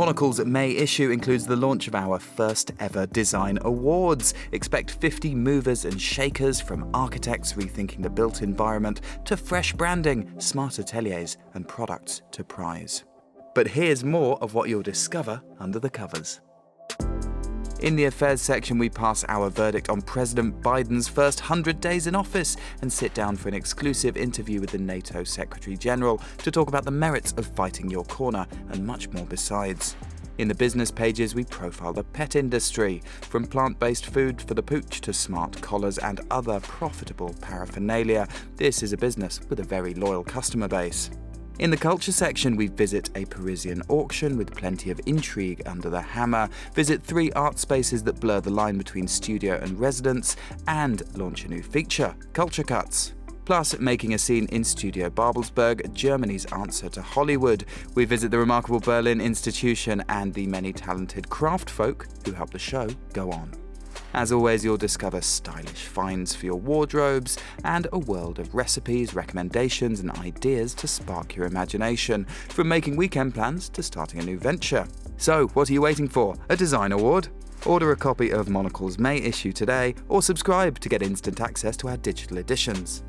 Monocle's May issue includes the launch of our first ever design awards. Expect 50 movers and shakers from architects rethinking the built environment to fresh branding, smart ateliers, and products to prize. But here's more of what you'll discover under the covers. In the affairs section, we pass our verdict on President Biden's first 100 days in office and sit down for an exclusive interview with the NATO Secretary General to talk about the merits of fighting your corner and much more besides. In the business pages, we profile the pet industry, from plant based food for the pooch to smart collars and other profitable paraphernalia. This is a business with a very loyal customer base. In the culture section, we visit a Parisian auction with plenty of intrigue under the hammer, visit three art spaces that blur the line between studio and residence, and launch a new feature, Culture Cuts. Plus, making a scene in Studio Babelsberg, Germany's answer to Hollywood. We visit the remarkable Berlin Institution and the many talented craft folk who help the show go on. As always, you'll discover stylish finds for your wardrobes and a world of recipes, recommendations, and ideas to spark your imagination, from making weekend plans to starting a new venture. So, what are you waiting for? A design award? Order a copy of Monocle's May issue today or subscribe to get instant access to our digital editions.